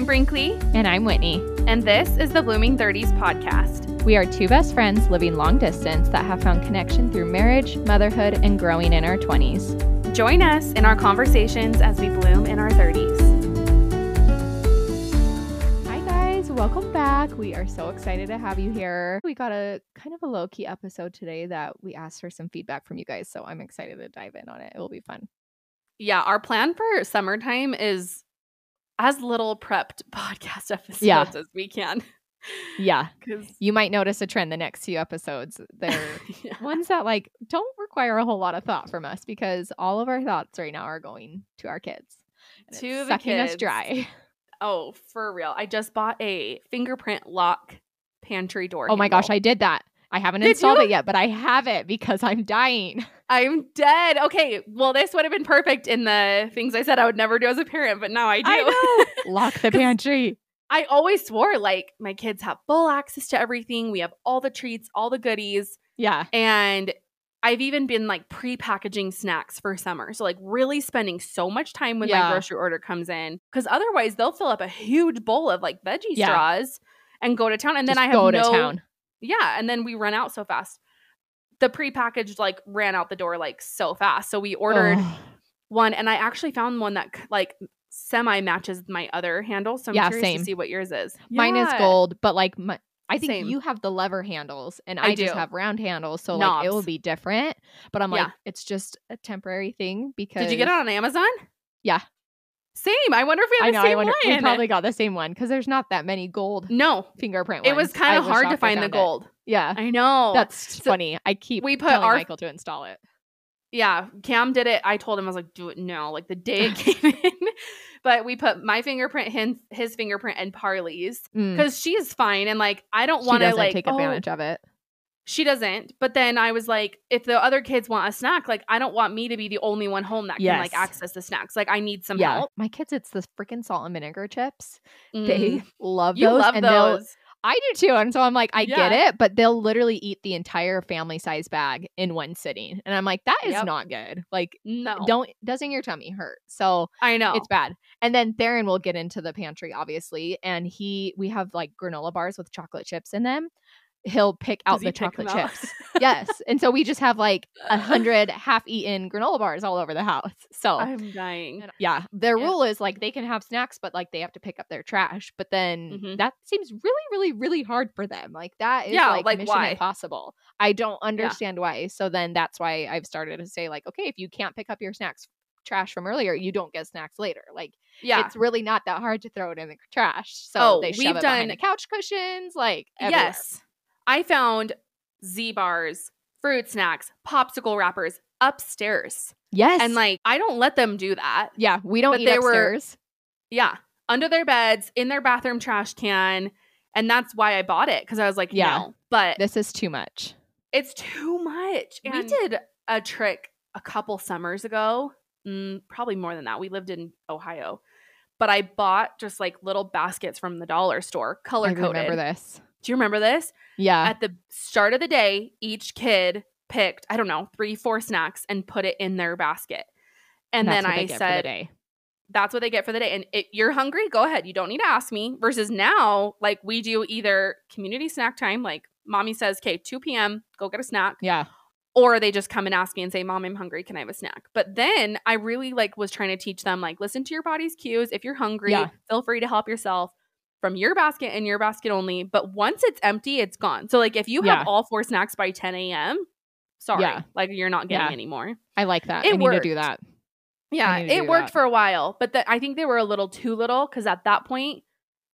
I'm Brinkley, And I'm Whitney. and this is the Blooming 30s podcast. We are two best friends living long distance that have found connection through marriage, motherhood, and growing in our 20s. Join us in our conversations as we bloom in our 30s. Hi, guys. Welcome back. We are so excited to have you here. We got a kind of a low key episode today that we asked for some feedback from you guys. So I'm excited to dive in on it. It will be fun. Yeah, our plan for summertime is as little prepped podcast episodes Yeah. as we can. Yeah. You might notice a trend the next few episodes. They're Yeah. ones that like don't require a whole lot of thought from us because all of our thoughts right now are going to our kids. To sucking us dry. Oh, for real. I just bought a fingerprint lock pantry door. Oh my gosh. I did that. I haven't Did installed you? it yet, but I have it because I'm dying. I'm dead. Okay, well, this would have been perfect in the things I said I would never do as a parent, but now I do. know. Lock the pantry. I always swore like my kids have full access to everything. We have all the treats, all the goodies. Yeah. And I've even been like pre-packaging snacks for summer. So like really spending so much time when Yeah. my grocery order comes in cuz otherwise they'll fill up a huge bowl of like veggie Yeah. straws and go to town and then I have go no to town. Yeah, and then we run out so fast. The pre-packaged like ran out the door like so fast. So we ordered Oh, one and I actually found one that like semi matches my other handle. So I'm Yeah, curious same. to see what yours is. Mine is gold, but like my, I think Same. you have the lever handles and I I, just have round handles. So like it will be different. But I'm Yeah. like, it's just a temporary thing because Did you get it on Amazon? Yeah. Same. I wonder if we have the know. same I wonder. We one. probably got the same one because there's not that many gold no, fingerprint it was kind of hard to find the gold. it. Yeah. I know. That's So funny. I keep we put telling our- Michael to install it. yeah. Cam did it. I told him I was like, do it now, like the day it came in. But we put my fingerprint, his, his fingerprint, and Parley's Mm. because she's fine and like I don't want to like take oh, advantage of it. She doesn't. But then I was like, if the other kids want a snack, like I don't want me to be the only one home that can like access the snacks. Like I need some yeah, help. my kids, it's the freaking salt and vinegar chips. Mm. They love you those, love and those. I do too. And so I'm like, I get it, but they'll literally eat the entire family size bag in one sitting. And I'm like, that is Yep. not good. Like, No, don't doesn't your tummy hurt? So I know. it's bad. And then Theron will get into the pantry, obviously, and he we have like granola bars with chocolate chips in them. He'll pick out Does the chocolate out? chips. yes. And so we just have like a hundred half eaten granola bars all over the house. So I'm dying. yeah, their Yeah. rule is like they can have snacks, but like they have to pick up their trash. But then Mhm. that seems really, really, really hard for them. Like that is Yeah, like, like, mission why? impossible. I don't understand why. So then that's why I've started to say like, okay, if you can't pick up your snacks trash from earlier, you don't get snacks later. Like Yeah. it's really not that hard to throw it in the trash. So Oh, they we've shove it behind done- the couch cushions, like everywhere. yes. I found Z bars, fruit snacks, popsicle wrappers upstairs. yes, And like I don't let them do that. yeah, we don't but eat they were- Yeah. Under their beds, in their bathroom trash can. And that's why I bought it. Cause I was like, Yeah. no. But This is too much. It's too much. we did a trick a couple summers ago, mm, probably more than that. We lived in Ohio, but I bought just like little baskets from the dollar store, color I remember this. Do you remember this? Yeah, At the start of the day, each kid picked, I don't know, three, four snacks and put it in their basket. And that's then what I they get for the said, day. that's what they get for the day. And it, you're hungry, go ahead. You don't need to ask me. Versus now, like we do either community snack time, like mommy says, okay, 2 p.m., go get a snack Yeah, or they just come and ask me and say mom i'm hungry can i have a snack but then i really like was trying to teach them like listen to your body's cues if you're hungry Yeah. feel free to help yourself from your basket and your basket only but once it's empty it's gone so like if you have Yeah. all four snacks by 10 a.m sorry Yeah. like you're not getting Yeah. any more I like that. It I need to do worked. that. yeah it worked that. for a while but the, i think they were a little too little because at that point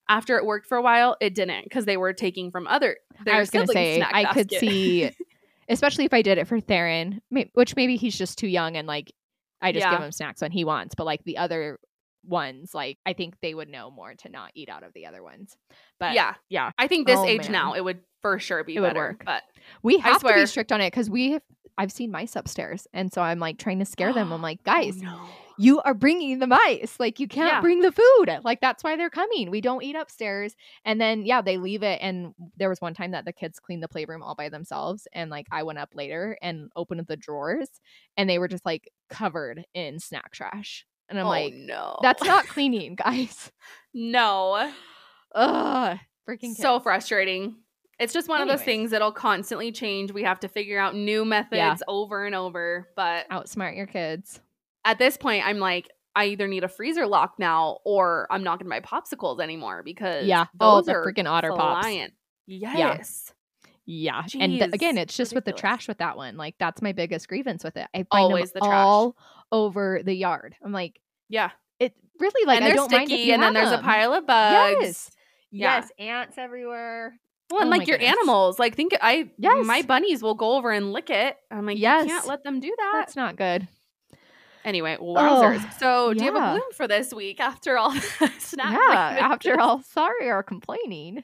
after it worked for a while it didn't because they were taking from other I was going to say I could see, especially if I did it for Theron, which maybe he's just too young and like I just give him snacks when he wants. But like the other ones, like I think they would know more to not eat out of the other ones. But yeah yeah, i think this Oh, age man. now it would for sure be It would better work. but we I have to be strict on it because we have. I've seen mice upstairs, and so I'm like trying to scare them. I'm like, Oh, guys, no. you are bringing the mice. Like you can't Yeah. bring the food. Like that's why they're coming. We don't eat upstairs. And then yeah, they leave it. And there was one time that the kids cleaned the playroom all by themselves. And like I went up later and opened the drawers, and they were just like covered in snack trash. And I'm oh, like, no. that's not cleaning, guys. No. Ugh, freaking So frustrating. It's just one of those things that'll constantly change. We have to figure out new methods over and over. But outsmart your kids. at this point, I'm like, I either need a freezer lock now or I'm not going to buy popsicles anymore because Yeah. Oh, those the are freaking otter pops. flying. Yes. Yeah. and th- again, it's just with the trash with that one. Like that's my biggest grievance with it. I find Always the trash. all over the yard. I'm like, Yeah. it really like and I they're don't mind if sticky you and then there's a pile of bugs. Yes. Yeah. Yes, ants everywhere. Well, and Oh like your goodness. animals, like think I Yes. my bunnies will go over and lick it. I'm like, Yes. you can't let them do that. That's not good. Anyway, wowzers. Oh, so do you have a bloom for this week after all snack? yeah, after all sorry are complaining.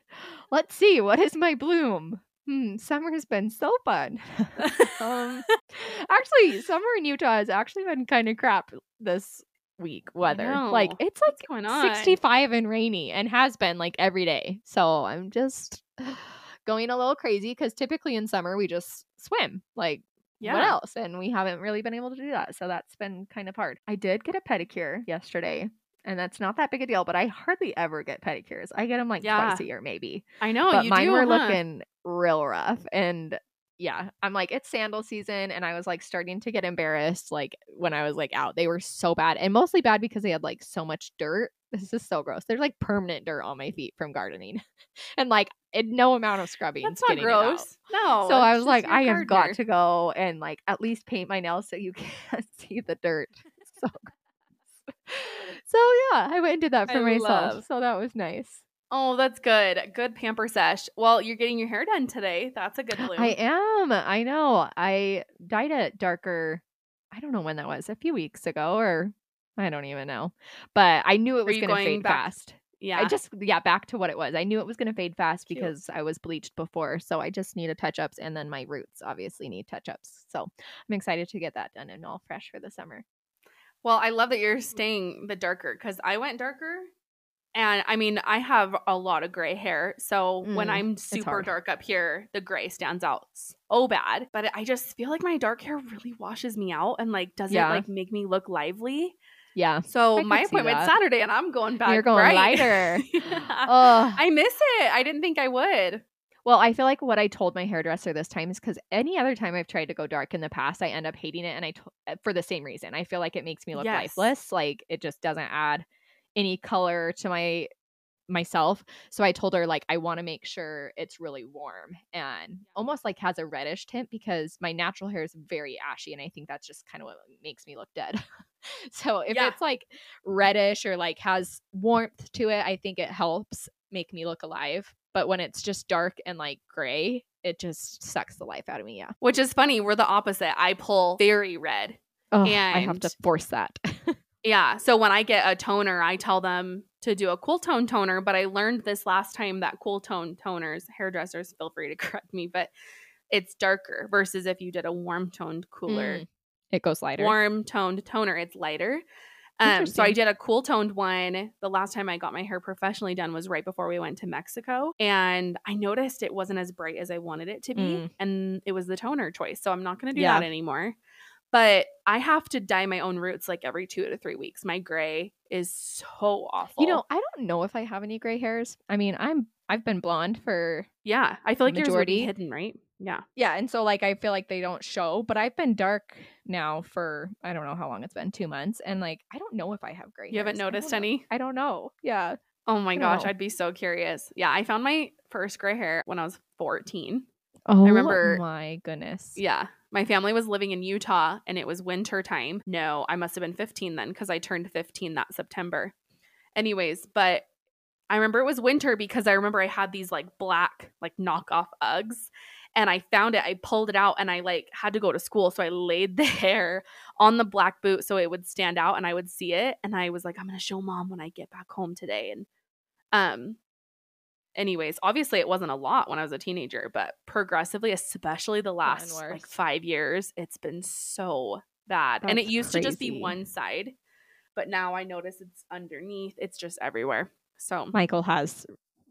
Let's see, what is my bloom? Hmm, summer's been so fun. um, actually, summer in Utah has actually been kind of crap this week weather. Like it's like What's going on? 65 and rainy and has been like every day. So I'm just going a little crazy because typically in summer we just swim. Like what else? And we haven't really been able to do that. So that's been kind of hard. I did get a pedicure yesterday. And that's not that big a deal, but I hardly ever get pedicures. I get them like Yeah. twice a year, maybe. I know but you mine do, were huh? looking real rough. And yeah, I'm like, it's sandal season. And I was like starting to get embarrassed like when I was like out. They were so bad. And mostly bad because they had like so much dirt. This is so gross. There's like permanent dirt on my feet from gardening. and like it, no amount of scrubbing. That's not getting it out. gross. No. So I was like, I have got to go and like at least paint my nails so you can't see the dirt. So. So yeah, I went and did that for I myself. love- So that was nice. Oh, that's good. Good pamper sesh. Well, you're getting your hair done today. That's a good bloom. I am. I know. I dyed it darker. I don't know when that was. A few weeks ago, or I don't even know. But I knew it was going to fade back- fast. yeah. I just yeah, back to what it was. I knew it was going to fade fast Cute. because I was bleached before, so I just needed touch ups, and then my roots obviously need touch ups. So I'm excited to get that done and all fresh for the summer. Well, I love that you're staying the darker because I went darker. And I mean, I have a lot of gray hair. So when Mm, I'm super dark up here, the gray stands out so bad. But I just feel like my dark hair really washes me out and like doesn't Yeah. like make me look lively. Yeah, So I my appointment's. Saturday and I'm going back. you're going bright. lighter. Yeah. Oh, I miss it. I didn't think I would. Well, I feel like what I told my hairdresser this time is because any other time I've tried to go dark in the past, I end up hating it, and I uh, for the same reason. I feel like it makes me look Yes. lifeless. Like it just doesn't add any color to my myself. So I told her like I want to make sure it's really warm and almost like has a reddish tint because my natural hair is very ashy, and I think that's just kind of what makes me look dead. so if Yeah. it's like reddish or like has warmth to it, I think it helps make me look alive. But when it's just dark and like gray, it just sucks the life out of me. Yeah. Which is funny. We're the opposite. I pull very red. Oh, I have to force that. Yeah. So when I get a toner, I tell them to do a cool tone toner. But I learned this last time that cool tone toners, hairdressers, feel free to correct me, but it's darker versus if you did a warm toned, cooler, Mm, it goes lighter. warm toned toner, it's lighter. Um, so I did a cool toned one. The last time I got my hair professionally done was right before we went to Mexico. And I noticed it wasn't as bright as I wanted it to be. Mm. And it was the toner choice. So I'm not going to do Yeah. that anymore. But I have to dye my own roots like every two to three weeks. My gray is so awful. You know, I don't know if I have any gray hairs. I mean, I'm I've been blonde for yeah, I feel like yours majority- hidden, right? Yeah. yeah, and so like I feel like they don't show, but I've been dark now for I don't know how long it's been, two months, and like I don't know if I have gray. You haven't hairs. I noticed any? I don't know. Yeah. Oh my gosh, know. I'd be so curious. Yeah, I found my first gray hair when I was 14. Oh, I remember- my goodness. Yeah. My family was living in Utah and it was winter time. No, I must have been 15 then because I turned 15 that September. Anyways, but I remember it was winter because I remember I had these like black, like knockoff Uggs and I found it. I pulled it out and I like had to go to school. So I laid the hair on the black boot so it would stand out and I would see it. And I was like, I'm to show mom when I get back home today. And, um, anyways, obviously it wasn't a lot when I was a teenager, but progressively, especially the last like five years, it's been so bad. and it That's used to just be one side, but now I notice it's underneath. It's just everywhere. So Michael has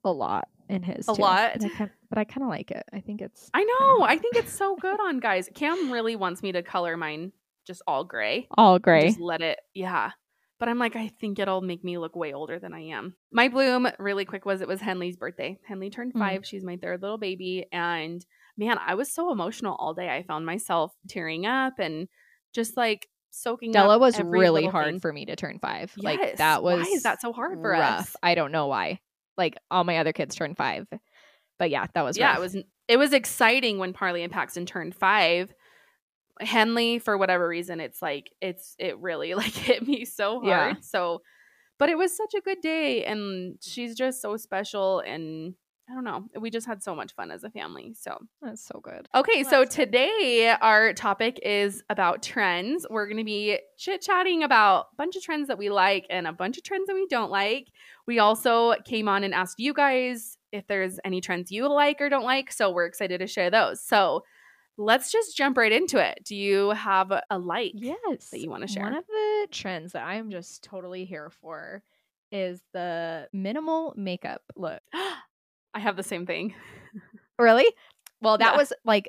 a lot in his. A too, lot? but I, kind- but I kind of like it. I think it's. I know. I think it's so good on guys. Cam really wants me to color mine just all gray. all gray. Just let it. Yeah. But I'm like, I think it'll make me look way older than I am. My bloom, really quick, was it was Henley's birthday. Henley turned Mm. five. She's my third little baby. And man, I was so emotional all day. I found myself tearing up and just like soaking Della was really hard thing. for me to turn five. Yes. Like that was Why is that so hard for rough. us? I don't know why. Like all my other kids turned five. But yeah, that was yeah, rough. it was it was exciting when Parley and Paxton turned five. Henley, for whatever reason, it's like it's it really like hit me so hard. Yeah. So but it was such a good day and she's just so special and I don't know. We just had so much fun as a family. So That's so good. Okay, Well, so good. today our topic is about trends. We're going to be chit chatting about a bunch of trends that we like and a bunch of trends that we don't like. We also came on and asked you guys if there's any trends you like or don't like. So we're excited to share those. So let's just jump right into it. Do you have a like? Yes. that you wanna share. One of the trends that I am just totally here for is the minimal makeup look. I have the same thing. Really? Well, that Yeah. was like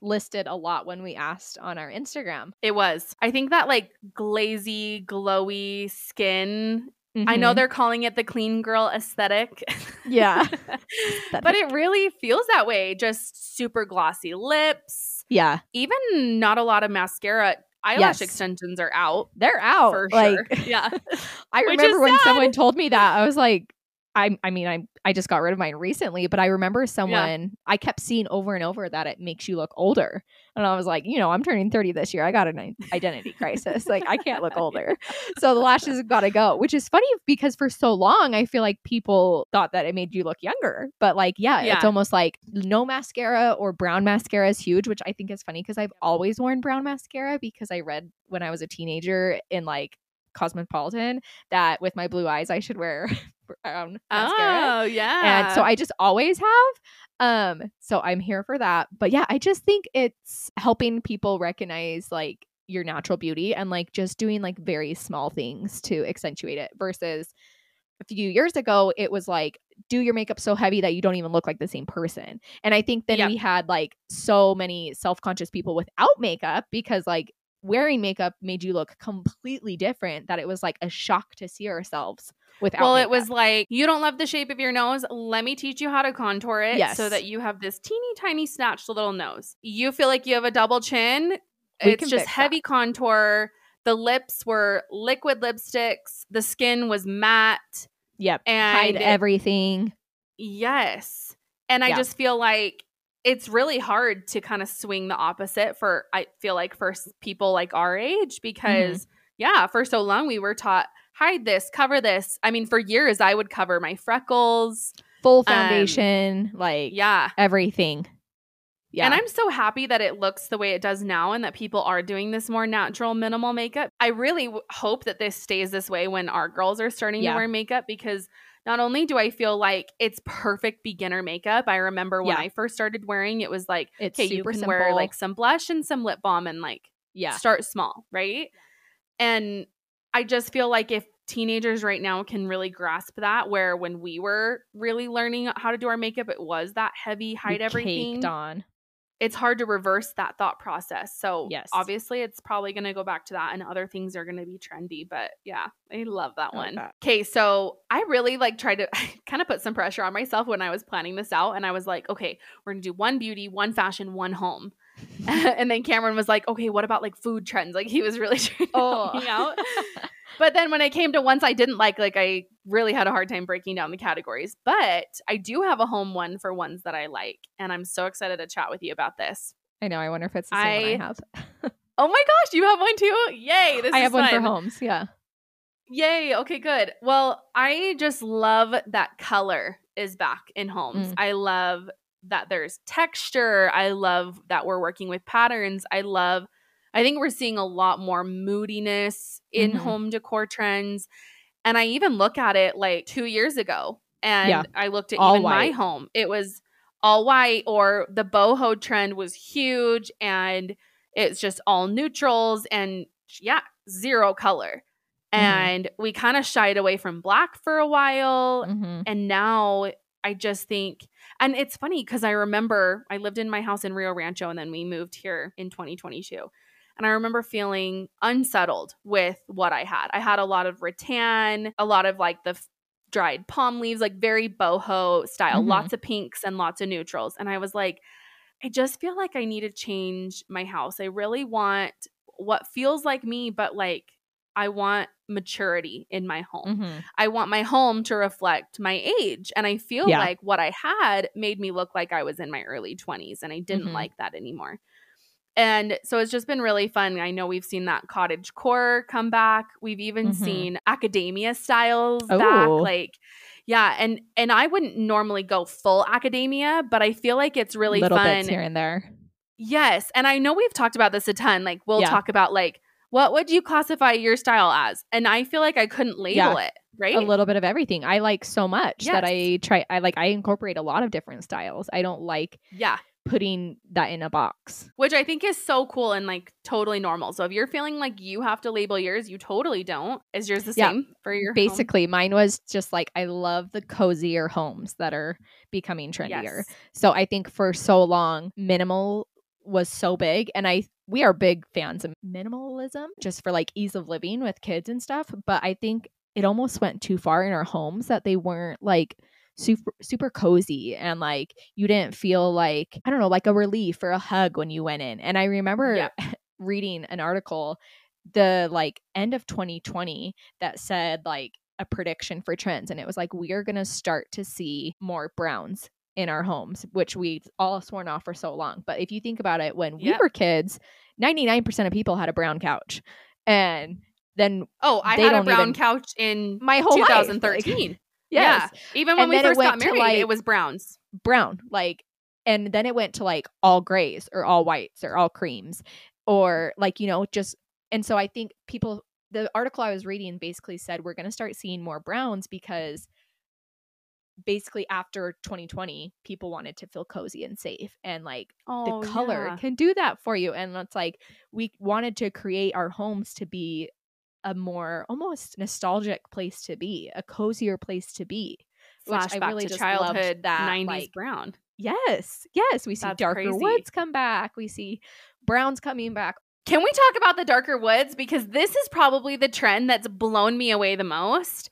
listed a lot when we asked on our Instagram. It was. I think that like glazy, glowy skin. I know Mhm. they're calling it the clean girl aesthetic. Yeah. but it really feels that way. Just super glossy lips, Yeah. even not a lot of mascara. Eyelash Yes. extensions are out They're out. for like sure. Yeah. I remember when sad. someone told me that, I was like, I, I mean, I, I just got rid of mine recently, but I remember someone I kept seeing over and over that it makes you look older, and I was like, you know, I'm turning 30 this year. I got an identity crisis. Like, I can't look older, so the lashes have got to go. Which is funny because for so long I feel like people thought that it made you look younger, but like, yeah, it's almost like no mascara or brown mascara is huge, which I think is funny because I've always worn brown mascara because I read when I was a teenager in like Cosmopolitan that with my blue eyes I should wear brown mascara. Oh, yeah. And so I just always have. Um, so I'm here for that. But yeah, I just think it's helping people recognize like your natural beauty and like just doing like very small things to accentuate it versus a few years ago it was like do your makeup so heavy that you don't even look like the same person. And I think then Yep. we had like so many self-conscious people without makeup because like wearing makeup made you look completely different that it was like a shock to see ourselves without well, it was like, you don't love the shape of your nose. Let me teach you how to contour it Yes. so that you have this teeny tiny snatched little nose. You feel like you have a double chin. We it's just heavy contour. The lips were liquid lipsticks. The skin was matte. yep And hide it- everything. Yes. And I Yeah. just feel like it's really hard to kind of swing the opposite for I feel like for people like our age mm-hmm. because yeah, for so long we were taught hide this, cover this. I mean, for years I would cover my freckles. Full um, foundation, like Yeah. everything. Yeah. And I'm so happy that it looks the way it does now and that people are doing this more natural, minimal makeup. I really w- hope that this stays this way when our girls are starting Yeah. to wear makeup because not only do I feel like it's perfect beginner makeup, I remember when Yeah. I first started wearing it was like, it's okay, you super can simple. wear like some blush and some lip balm and like yeah. start small, right? And I just feel like if teenagers right now can really grasp that, where when we were really learning how to do our makeup, it was that heavy, hide everything caked on. It's hard to reverse that thought process. So Yes. obviously it's probably going to go back to that and other things are going to be trendy, but yeah, I love that I like one. that. Okay, so I really like tried to kind of put some pressure on myself when I was planning this out and I was like, okay, we're going to do one beauty, one fashion, one home. and then Cameron was like, okay, what about like food trends? Like he was really trying to help oh. me out. But then when I came to ones I didn't like, like I really had a hard time breaking down the categories. But I do have a home one for ones that I like. And I'm so excited to chat with you about this. I know. I wonder if it's the same one I I- have. Oh my gosh, you have one too? Yay. This I have one for homes. Yeah. Yay. Okay, good. Well, I just love that color is back in homes. Mm. I love that there's texture. I love that we're working with patterns. I love, I think we're seeing a lot more moodiness in Mhm. home decor trends. And I even look at it like two years ago and Yeah. I looked at All even my home. It was all white or the boho trend was huge and it's just all neutrals and yeah, zero color. Mhm. And we kind of shied away from black for a while. Mhm. And now I just think, and it's funny because I remember I lived in my house in Rio Rancho and then we moved here in 2022. And I remember feeling unsettled with what I had. I had a lot of rattan, a lot of like the f- dried palm leaves, like very boho style, Mhm. lots of pinks and lots of neutrals. And I was like, I just feel like I need to change my house. I really want what feels like me, but like I want maturity in my home. Mhm. I want my home to reflect my age. And I feel Yeah. like what I had made me look like I was in my early 20s, and I didn't Mhm. like that anymore. And so it's just been really fun. I know we've seen that cottage core come back. We've even Mhm. seen academia styles back. Oh. Like, yeah, and and I wouldn't normally go full academia, but I feel like it's really Little fun bits here and there. Yes. And I know we've talked about this a ton. Like, we'll Yeah. talk about, like, what would you classify your style as? And I feel like I couldn't label it, right? A little bit of everything. I like so much that I try. I like. I incorporate a lot of different styles. I don't like yeah. Putting that in a box. Which I think is so cool and like totally normal. So if you're feeling like you have to label yours, you totally don't. Is yours the Yeah. same for your home? Basically, mine was just like I love the cozier homes that are becoming trendier. Yes. So I think for so long, minimal was so big, and I we are big fans of minimalism just for like ease of living with kids and stuff. But I think it almost went too far in our homes that they weren't like super super cozy and like you didn't feel like I don't know like a relief or a hug when you went in. And I remember Yeah. reading an article the like end of 2020 that said like a prediction for trends and it was like we are going to start to see more browns in our homes which we all sworn off for so long but if you think about it when we were kids 99% of people had a brown couch and then Oh, I had a brown even- couch in my whole life, like, 2013. Yes Yeah. Even when And we first got married, like- it was browns. brown like and then it went to like all grays or all whites or all creams or like you know just and so i think people the article i was reading basically said we're going to start seeing more browns because basically after 2020 people wanted to feel cozy and safe and like Oh, the color yeah. can do that for you and it's like we wanted to create our homes to be a more almost nostalgic place to be a cozier place to be which I Flashback really to childhood that, 90s like, brown. Yes, yes. We see That's darker crazy. woods come back. We see browns coming back. Can we talk about the darker woods? Because this is probably the trend that's blown me away the most.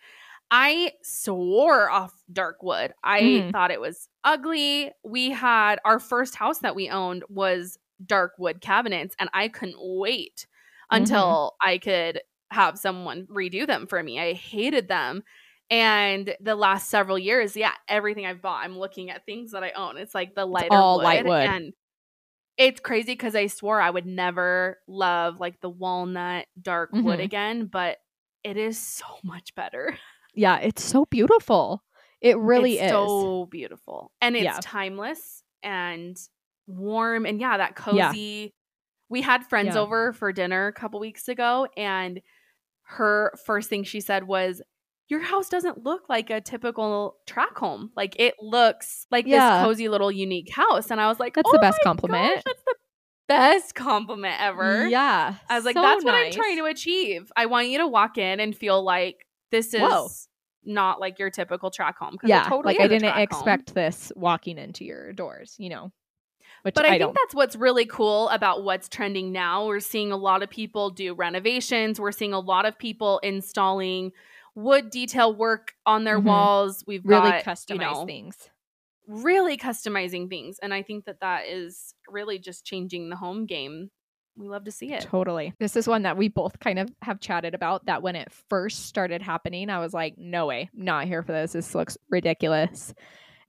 I swore off dark wood. I Mhm. thought it was ugly. We had our first house that we owned was dark wood cabinets, and I couldn't wait until I could have someone redo them for me. I hated them. And the last several years, yeah, everything I've bought, I'm looking at things that I own. It's like the lighter all wood, light wood. and it's crazy because I swore I would never love like the walnut dark wood Mhm. again, but it is so much better. Yeah, it's so beautiful. It really it's is. so beautiful, and it's Yeah. timeless and warm, and yeah, that Yeah. cozy. We had friends Yeah. over for dinner a couple weeks ago, and her first thing she said was. Your house doesn't look like a typical track home. Like it looks like Yeah. this cozy little unique house. And I was like, That's "Oh the best compliment. gosh, that's the best compliment ever. Yeah. I was like, so that's what I'm trying to achieve. I want you to walk in and feel like this is Whoa. not like your typical track home. Yeah, totally like I didn't track home. expect this walking into your doors, you know. Which But I, I, think don't. that's what's really cool about what's trending now. We're seeing a lot of people do renovations. We're seeing a lot of people installing wood detail work on their Mhm. walls. We've really got, customize you know, things. really customizing things, and I think that that is really just changing the home game. We love to see it. Totally. This is one that we both kind of have chatted about that when it first started happening, I was like, no way, not here for this. This looks ridiculous.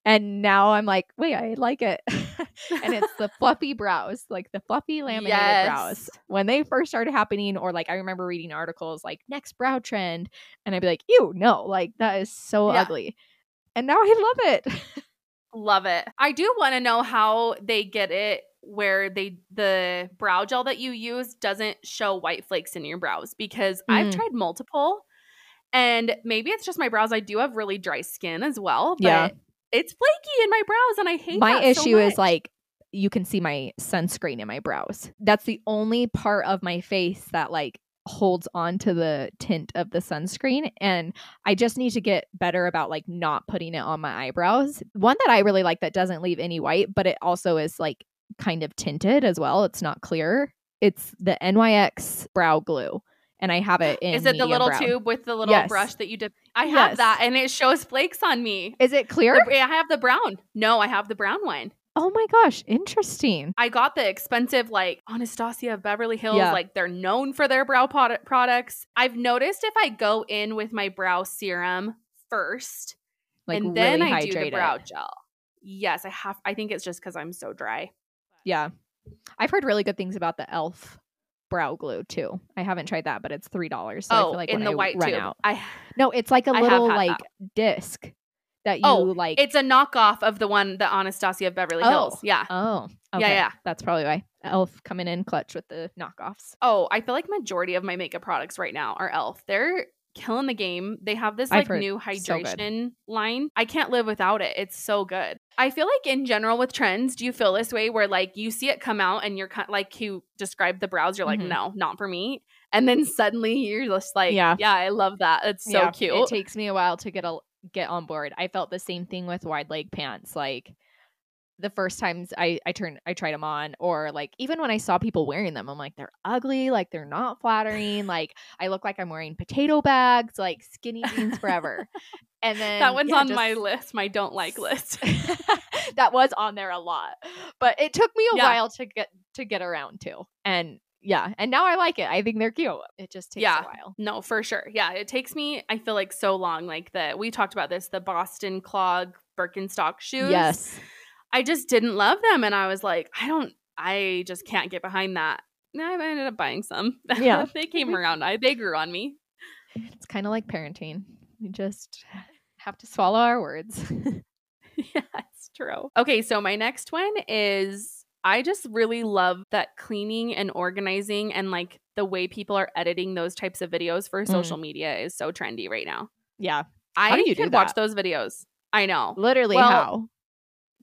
And now I'm like, wait, I like it. and it's the fluffy brows, like the fluffy laminated Yes. brows. When they first started happening, or like I remember reading articles like next brow trend, and I'd be like, ew, no, like that is so Yeah. ugly. And now I love it. Love it. I do want to know how they get it where they the brow gel that you use doesn't show white flakes in your brows because I've Mm. tried multiple and maybe it's just my brows. I do have really dry skin as well, but Yeah. It's flaky in my brows and I hate my that so issue is like you can see my sunscreen in my brows. That's the only part of my face that like holds on to the tint of the sunscreen and I just need to get better about like not putting it on my eyebrows. One that I really like that doesn't leave any white, but it also is like kind of tinted as well. It's not clear It's the NYX brow glue, and I have it in. Is it the little brown. tube with the little Yes. brush that you dip? I have Yes. that, and it shows flakes on me. Is it clear? The- I have the brown. No, I have the brown one. oh my gosh, interesting. I got the expensive, like Anastasia of Beverly Hills. Yeah. Like they're known for their brow product products. I've noticed if I go in with my brow serum first, Like and really then I do the it. brow gel. Yes, I have. I think it's just because I'm so dry. Yeah, I've heard really good things about the Elf brow glue too. I haven't tried that, but it's three dollars. So I oh, feel like in the I white run tube. out, I no, it's like a I little like disc that oh, you Oh, like. it's a knockoff of the one the Anastasia of Beverly Oh. Hills. Yeah. oh, Yeah, yeah. That's probably why Elf coming in clutch with the knockoffs. Oh, I feel like majority of my makeup products right now are Elf. They're killing the game. They have this like new so hydration line. I can't live without it. It's so good. I feel like in general with trends, do you feel this way where like you see it come out and you're kind like you described the brows, you're like, Mhm. no, not for me. And then suddenly you're just like, Yeah. yeah, I love that. It's so Yeah, cute. It takes me a while to get a get on board. I felt the same thing with wide leg pants. Like the first times I I turned I tried them on, or like even when I saw people wearing them, I'm like they're ugly, like they're not flattering. like I look like I'm wearing potato bags, like skinny jeans forever. And then that one's yeah, on my list, my don't like list. that was on there a lot, but it took me a Yeah. while to get to get around to. And yeah, and now I like it. I think they're cute. It just takes Yeah. a while. No, for sure. Yeah, it takes me. I feel like so long. Like the we talked about this, the Boston clog Birkenstock shoes. Yes. I just didn't love them, and I was like, I don't. I just can't get behind that. And I ended up buying some. Yeah. they came mm-hmm. around. I they grew on me. It's kind of like parenting. We just have to swallow our words. yeah, it's true. Okay, so my next one is I just really love that cleaning and organizing and like the way people are editing those types of videos for social mm. media is so trendy right now. yeah. I do you do could watch those videos. I know. Literally Well, how?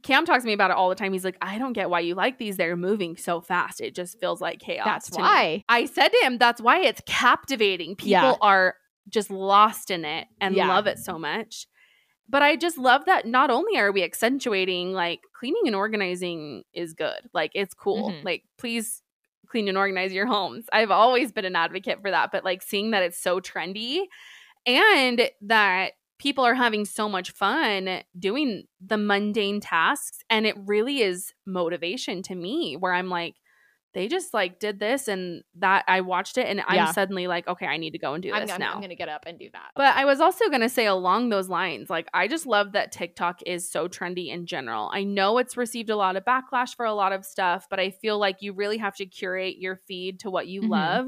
Cam talks to me about it all the time. He's like, I don't get why you like these. They're moving so fast. It just feels like chaos. That's to me." why. I said to him, that's why it's captivating. People Yeah. are just lost in it and Yeah. love it so much. But I just love that not only are we accentuating like cleaning and organizing is good. Like it's cool. Mhm. Like please clean and organize your homes. I've always been an advocate for that, but like seeing that it's so trendy and that people are having so much fun doing the mundane tasks and it really is motivation to me where I'm like they just like did this and that I watched it and Yeah. I'm suddenly like okay I need to go and do I'm, this I'm, now. I'm gonna get up and do that. But I was also to say along those lines, like, I just love that TikTok is so trendy in general. I know it's received a lot of backlash for a lot of stuff, but I feel like you really have to curate your feed to what you Mhm. love.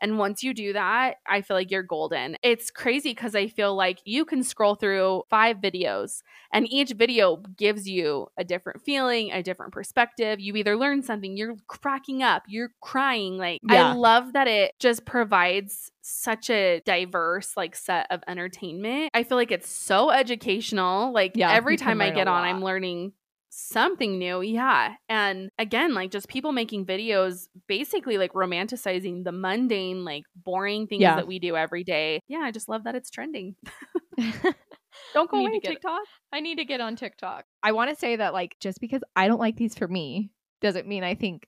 And once you do that, I feel like you're golden. It's crazy because I feel like you can scroll through five videos and each video gives you a different feeling, a different perspective. You either learn something, you're cracking up, you're crying. Like, Yeah. I love that it just provides such a diverse like set of entertainment. I feel like it's so educational. Like Yeah, every time I get on, lot. I'm learning something new. Yeah. And again, like just people making videos basically like romanticizing the mundane, like boring things Yeah. that we do every day. Yeah, I just love that it's trending. Don't go away, TikTok. I need to get on TikTok. I want to say that like just because I don't like these for me doesn't mean I think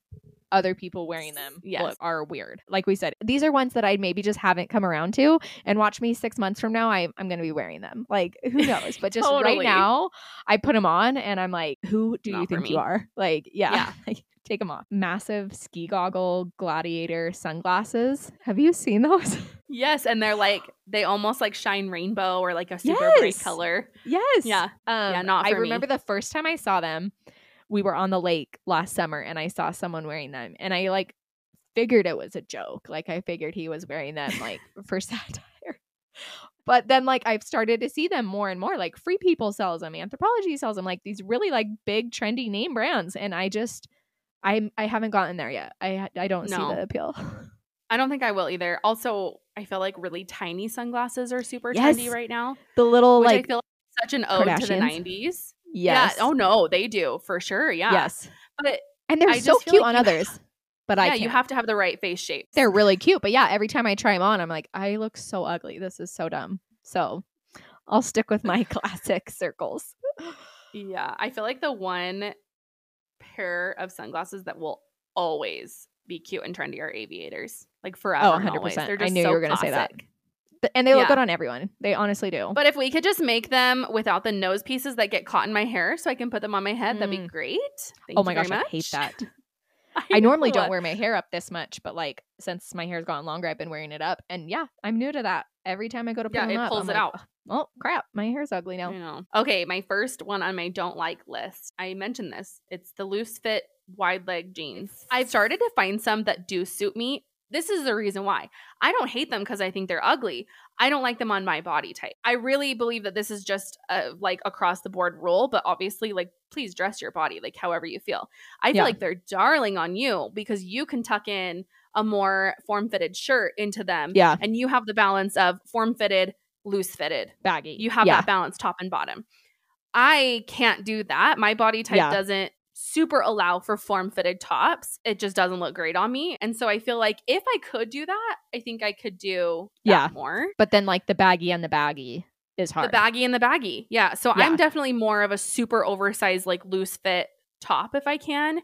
other people wearing them Yes. look, are weird. Like we said, these are ones that I maybe just haven't come around to. And watch me six months from now, I, I'm going to be wearing them. Like who knows? But just right now, I put them on and I'm like, who do you Not for think you are? Like yeah. Yeah. like, Take them off. Massive ski goggle gladiator sunglasses. Have you seen those? Yes, and they're like they almost like shine rainbow or like a super bright color. Yes. Yeah. Um, Yeah, not I me. remember the first time I saw them, we were on the lake last summer and I saw someone wearing them and I like figured it was a joke. Like I figured he was wearing them like for satire. But then like I've started to see them more and more. Like Free People sells them, Anthropologie sells them, like these really like big trendy name brands. And I just I I haven't gotten there yet. I I don't see the appeal. I don't think I will either. Also, I feel like really tiny sunglasses are super Yes. trendy right now, The little like I feel like such an ode to the 90s. Yes. Yeah. Oh no, they do for sure. Yeah. Yes. But And they're I so cute like on you- others. But I yeah, can't. you have to have the right face shape. they're really cute. But yeah, every time I try them on, I'm like, I look so ugly. This is so dumb. So I'll stick with my classic circles. Yeah, I feel like the one pair of sunglasses that will always be cute and trendy are aviators. Like forever. Oh, always. 100%. They're I just knew you so were gonna say that. And they look Yeah. good on everyone. They honestly do. But if we could just make them without the nose pieces that get caught in my hair so I can put them on my head, that'd be Mm. great. Thank oh my gosh, very I hate that. I normally don't wear my hair up this much, but like since my hair's gotten longer, I've been wearing it up. And yeah, I'm new to that. Every time I go to pull Yeah, it up, pulls I'm it like, out. Oh crap, my hair's ugly now. I. Okay, my first one on my don't like list. I mentioned this. It's the loose fit wide leg jeans. I've started to find some that do suit me. This is the reason why. I don't hate them because I think they're ugly. I don't like them on my body type. I really believe that this is just a like across the board rule, but obviously like please dress your body like however you feel. I feel Yeah. like they're darling on you because you can tuck in a more form-fitted shirt into them Yeah, and you have the balance of form-fitted, loose-fitted. baggy. You have yeah. that balance top and bottom. I can't do that. My body type Yeah. doesn't super allow for form fitted tops. It just doesn't look great on me. And so I feel like if I could do that, I think I could do Yeah. more. But then like the baggy and the baggy is hard. The baggy and the baggy. Yeah. So Yeah. I'm definitely more of a super oversized, like loose fit top if I can.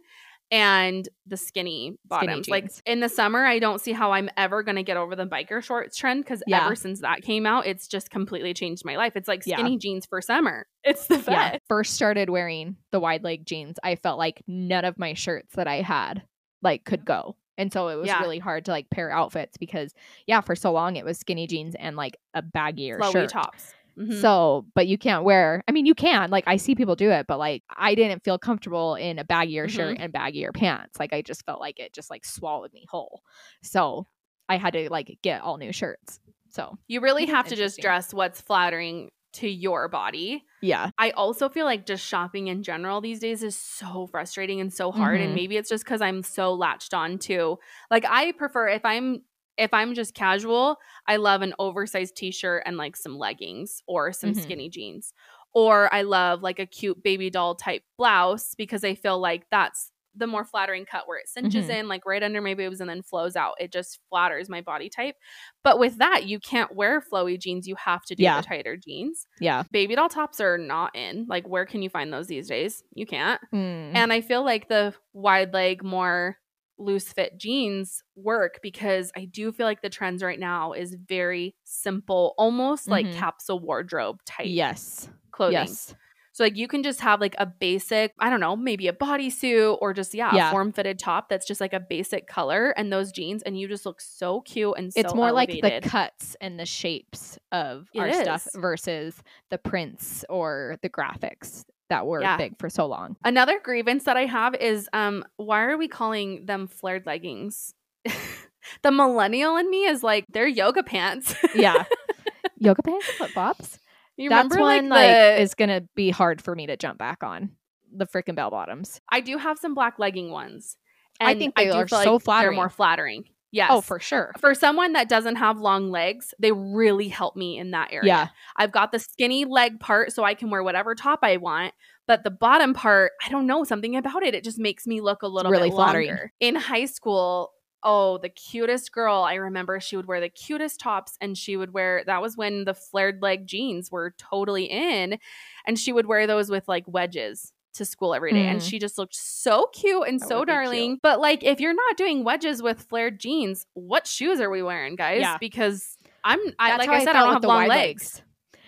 And the skinny bottoms. like in the summer, I don't see how I'm ever going to get over the biker shorts trend because Yeah. ever since that came out, it's just completely changed my life. It's like Yeah. skinny jeans for summer. It's the yeah. First started wearing the wide leg jeans, I felt like none of my shirts that I had like could go. And so it was Yeah. really hard to like pair outfits because yeah, for so long it was skinny jeans and like a baggier flowy shirt. tops. Mhm. So, but you can't wear. I mean, you can. Like I see people do it, but like I didn't feel comfortable in a baggier shirt and baggier pants. Like I just felt like it just like swallowed me whole. So I had to like get all new shirts. So you really have to just dress what's flattering to your body. yeah, I also feel like just shopping in general these days is so frustrating and so hard. Mhm. And maybe it's just because I'm so latched on to like I prefer if I'm if I'm just casual, I love an oversized t-shirt and like some leggings or some Mhm. skinny jeans. Or I love like a cute baby doll type blouse because I feel like that's the more flattering cut where it cinches Mhm. in like right under my boobs and then flows out. It just flatters my body type. But with that, you can't wear flowy jeans. You have to do Yeah. the tighter jeans yeah. baby doll tops are not in. Like, where can you find those these days? You can't. Mm. And I feel like the wide leg, more loose fit jeans work because I do feel like the trends right now is very simple, almost like Mhm. capsule wardrobe type yes, clothing. yes, So like you can just have like a basic, I don't know, maybe a bodysuit or just yeah, Yeah. a form fitted top that's just like a basic color and those jeans, and you just look so cute and so it's more like the cuts and the shapes of It our stuff versus the prints or the graphics that were Yeah. big for so long. Another grievance that I have is um why are we calling them flared leggings? the millennial in me is like they're yoga pants. Yeah, yoga pants, flip flops. you That's remember one like, like is gonna be hard for me to jump back on. The freaking bell bottoms. I do have some black legging ones. And I think they do are feel so like flattering. They're more flattering. Yes. Oh, for sure. for someone that doesn't have long legs, they really help me in that area. Yeah, I've got the skinny leg part so I can wear whatever top I want. But the bottom part, I don't know, something about it. It just makes me look a little really bit flattering. longer. In high school, oh, the cutest girl. I remember she would wear the cutest tops and she would wear that was when the flared leg jeans were totally in. And she would wear those with like wedges to school every day. And Mm. she just looked so cute and That so cute. darling. But like if you're not doing wedges with flared jeans, what shoes are we wearing, guys? Yeah. Because I'm I, like how I said, I don't have the long wide legs.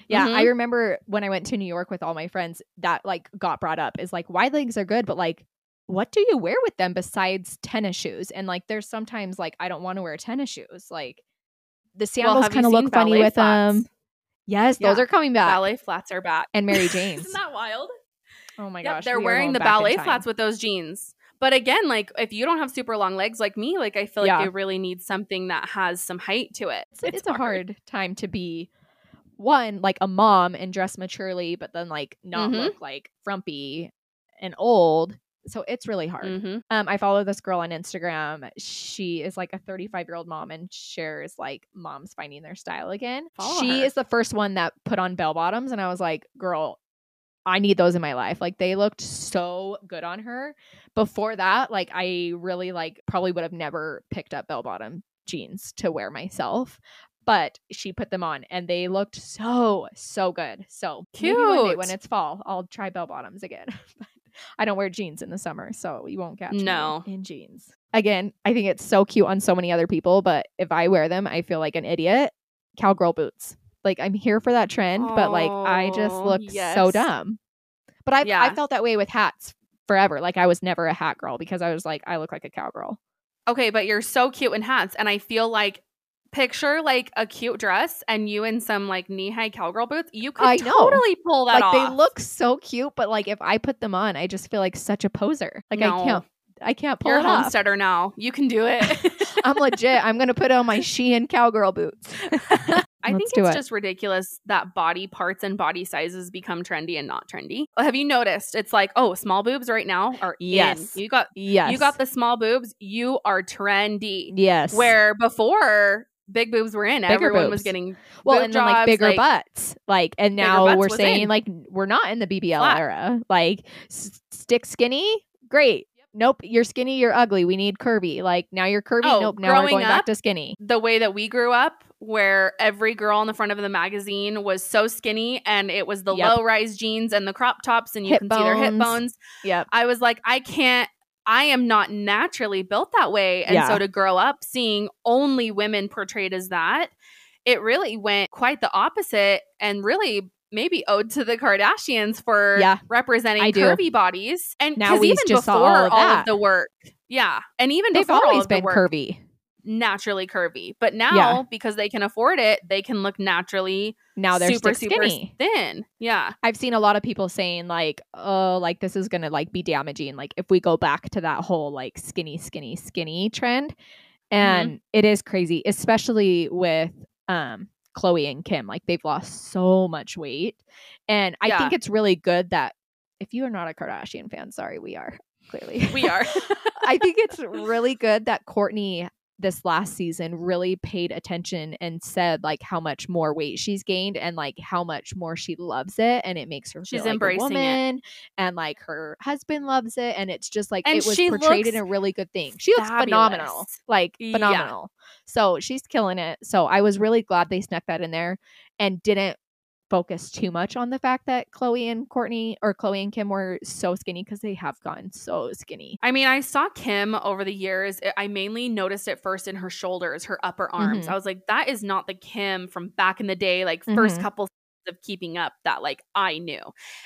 Yeah, I Mhm. remember when I went to New York with all my friends, that like got brought up is like wide legs are good, but like what do you wear with them besides tennis shoes? And like there's sometimes like I don't want to wear tennis shoes. Like the Well, sandals you kind of look funny with them. flats? Yes, those are coming back. Ballet flats are back. And Mary Jane's. Isn't that wild? Oh my Yep, gosh. they're we wearing the ballet flats with those jeans. But again, like if you don't have super long legs like me, like I feel like Yeah. they really need something that has some height to it. It's, it's a hard time to be one like a mom and dress maturely, but then like not Mhm. look like frumpy and old. So it's really hard. Mhm. Um, I follow this girl on Instagram. She is like a 35 year old mom and shares like moms finding their style again. Follow she her. is the first one that put on bell bottoms, and I was like, girl, I need those in my life. Like they looked so good on her. Before that, like I really like probably would have never picked up bell bottom jeans to wear myself. But she put them on and they looked so, so good. So maybe one day when it's fall, I'll try bell bottoms again. I don't wear jeans in the summer, so you won't catch me No. in jeans. Again, I think it's so cute on so many other people, but if I wear them, I feel like an idiot. Cowgirl boots. Like I'm here for that trend, but like I just Oh, look so dumb. But I I Yeah. felt that way with hats forever. Like I was never a hat girl because I was like I look like a cowgirl. Okay, but you're so cute in hats. And I feel like picture like a cute dress and you in some like knee high cowgirl boots. You could I know. totally pull that like off. they look so cute, but like if I put them on, I just feel like such a poser. Like I can't I can't pull You're a it off. homesteader now. You can do it. I'm legit. I'm gonna put on my Shein cowgirl boots. I Let's think it's it. just ridiculous that body parts and body sizes become trendy and not trendy. Have you noticed? It's like, oh, small boobs right now are Yes. in. You got Yes. you got the small boobs. You are trendy. yes. Where before big boobs were in, Bigger everyone was getting well, and then like bigger like- butts, like, and now we're saying in. like we're not in the BBL Flat. era. Like s- stick skinny, great. Nope, you're skinny, you're ugly. We need curvy. Like now you're curvy. Oh, nope, now we're going back to skinny. the way that we grew up, where every girl in the front of the magazine was so skinny and it was the Yep. low rise jeans and the crop tops and you Hip can see their hip bones. bones. Yep. I was like, I can't. I am not naturally built that way. And Yeah. so to grow up seeing only women portrayed as that, it really went quite the opposite and really maybe owed to the Kardashians for Yeah, representing I do. curvy bodies. And Now even just saw before all of that. the work. Yeah. And even They've before all always of the been work, curvy. Naturally curvy. But now Yeah. because they can afford it, they can look naturally Now they're super, stick super skinny. thin. Yeah. I've seen a lot of people saying like, "Oh, like this is gonna like be damaging." Like if we go back to that whole like skinny, skinny, skinny trend, and it is crazy, especially with um Khloé and Kim. Like they've lost so much weight, and I Yeah. think it's really good that if you are not a Kardashian fan, sorry, we are clearly We are. I think it's really good that Kourtney this last season really paid attention and said like how much more weight she's gained and like how much more she loves it and it makes her She's feel like embracing a it. woman and like her husband loves it and it's just like And it was she portrayed in a really good thing. She looks phenomenal. fabulous. Like Yeah. phenomenal. So she's killing it. So I was really glad they snuck that in there and didn't focus too much on the fact that Khloé and Kourtney or Khloé and Kim were so skinny because they have gotten so skinny. I mean, I saw Kim over the years. I- mainly noticed it first in her shoulders, her upper arms. Mhm. I was like, that is not the Kim from back in the day, like 1st Mhm. couple of keeping up that like I knew.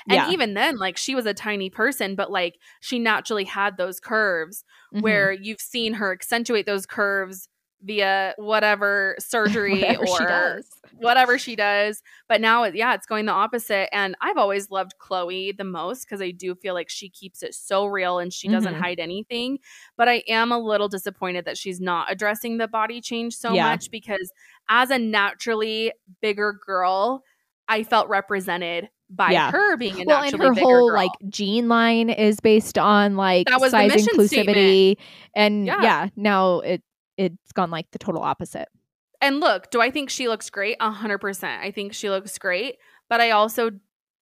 And Yeah. even then, like she was a tiny person, but like she naturally had those curves Mhm. where you've seen her accentuate those curves via whatever surgery Whatever or she whatever she does. But now, yeah, it's going the opposite. And I've always loved Khloé the most because I do feel like she keeps it so real and she doesn't Mhm. hide anything. But I am a little disappointed that she's not addressing the body change so Yeah. much because as a naturally bigger girl, I felt represented by Yeah. her being a well, and her whole girl. like jean line is based on like That was size inclusivity, and Yeah. yeah. now it it's gone like the total opposite. And look, do I think she looks great? A hundred percent. I think she looks great. But I also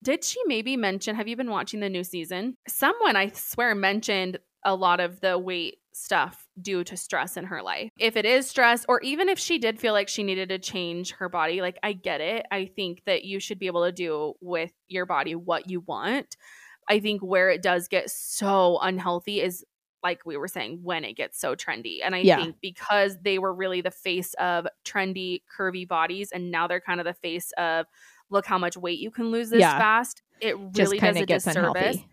did she maybe mention have you been watching the new season? Someone I swear mentioned a lot of the weight stuff due to stress in her life. If it is stress, or even if she did feel like she needed to change her body, like I get it. I think that you should be able to do with your body what you want. I think where it does get so unhealthy is like we were saying when it gets so trendy and i Yeah. think because they were really the face of trendy curvy bodies and now they're kind of the face of look how much weight you can lose this Yeah. fast it really does a gets disservice unhealthy.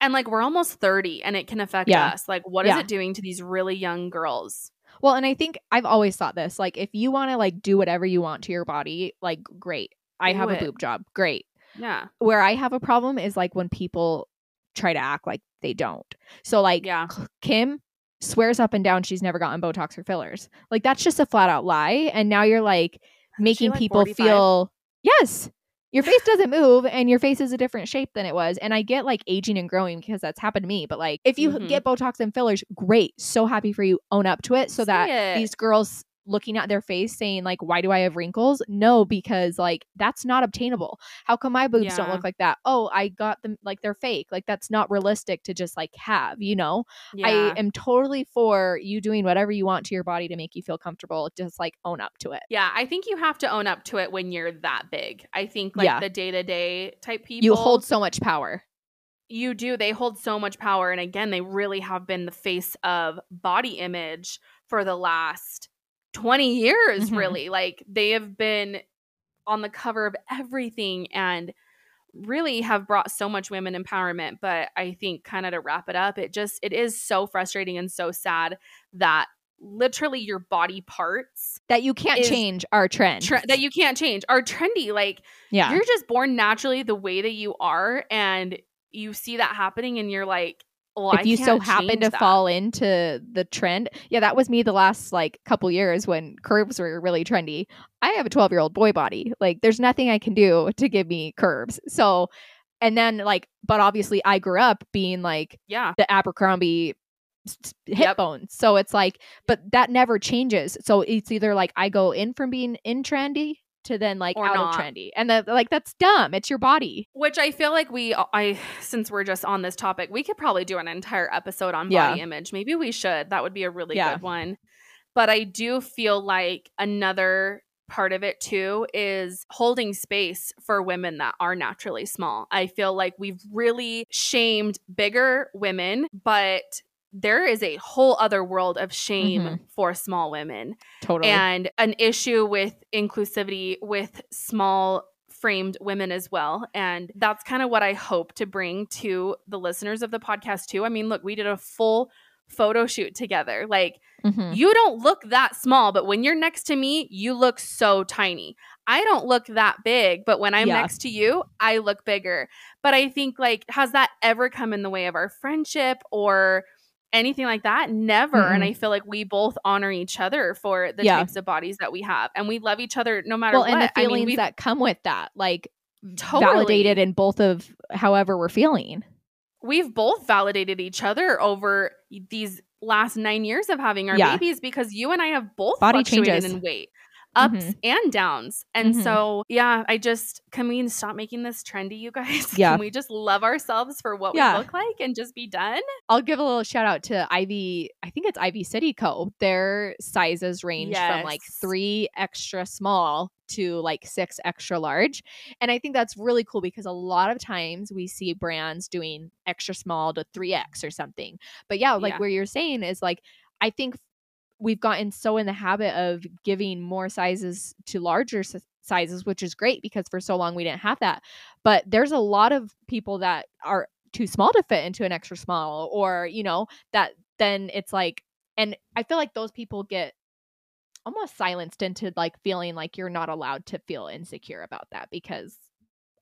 and like we're almost 30 and it can affect Yeah. us like what is it doing to these really young girls Well, and I think I've always thought this like if you want to like do whatever you want to your body, like great. I Do have it. a boob job, great. yeah Where I have a problem is like when people try to act like they don't. So like yeah Kim swears up and down she's never gotten Botox or fillers. Like that's just a flat out lie. And now you're like making like, people 45? feel yes. Your face doesn't move and your face is a different shape than it was. And I get like aging and growing because that's happened to me. But like if you Mhm. get Botox and fillers, great. So happy for you. Own up to it so Say that it. these girls looking at their face saying like why do i have wrinkles no because like that's not obtainable how come my boobs don't look like that oh i got them like they're fake like that's not realistic to just like have you know yeah I am totally for you doing whatever you want to your body to make you feel comfortable. Just like own up to it. yeah i think you have to own up to it when you're that big i think like Yeah. the day-to-day type people You hold so much power. You do. They hold so much power. And again, they really have been the face of body image for the last 20 years, Mhm. really. Like they have been on the cover of everything and really have brought so much women empowerment. But I think kind of to wrap it up, it just it is so frustrating and so sad that literally your body parts that you can't change our trend. tre- that you can't change are trendy. Like yeah. you're just born naturally the way that you are and you see that happening and you're like well, if I you so happen to that. fall into the trend yeah that was me the last like couple years when curves were really trendy. I have a 12 year old boy body. Like there's nothing i can do to give me curves. So and then like but obviously i grew up being like yeah. the abercrombie hip Yep. bones so it's like but that never changes. So it's either like i go in from being in trendy to then like Or out not. of trendy and the, like that's dumb it's your body which i feel like we uh, i since we're just on this topic we could probably do an entire episode on Yeah. body image maybe we should that would be a really Yeah. good one but i do feel like another part of it too is holding space for women that are naturally small i feel like we've really shamed bigger women but there is a whole other world of shame Mhm. for small women. Totally. And an issue with inclusivity with small framed women as well. And that's kind of what i hope to bring to the listeners of the podcast too. I mean look we did a full photo shoot together. Like Mhm. you don't look that small but when you're next to me you look so tiny. I don't look that big but when i'm Yeah. next to you i look bigger. But i think like has that ever come in the way of our friendship or anything like that never and Mm-mm. i feel like we both honor each other for the Yeah. types of bodies that we have and we love each other no matter well what and the I mean, feelings that come with that like Totally. validated in both of however we're feeling we've both validated each other over these last nine years of having our Yeah. babies because you and I have both Body changes. in weight, ups Mhm. and downs. And Mhm. so, yeah, I just can we stop making this trendy, you guys? Yeah. Can we just love ourselves for what Yeah. we look like and just be done? I'll give a little shout out to Ivy. I think it's Ivy City Co. Their sizes range from like three extra small to like six extra large. And I think that's really cool because a lot of times we see brands doing extra small to 3X or something. But yeah, like Yeah. where you're saying is like, I think we've gotten so in the habit of giving more sizes to larger sizes, which is great because for so long we didn't have that. But there's a lot of people that are too small to fit into an extra small, or, you know, that then it's like, and I feel like those people get almost silenced into like feeling like you're not allowed to feel insecure about that because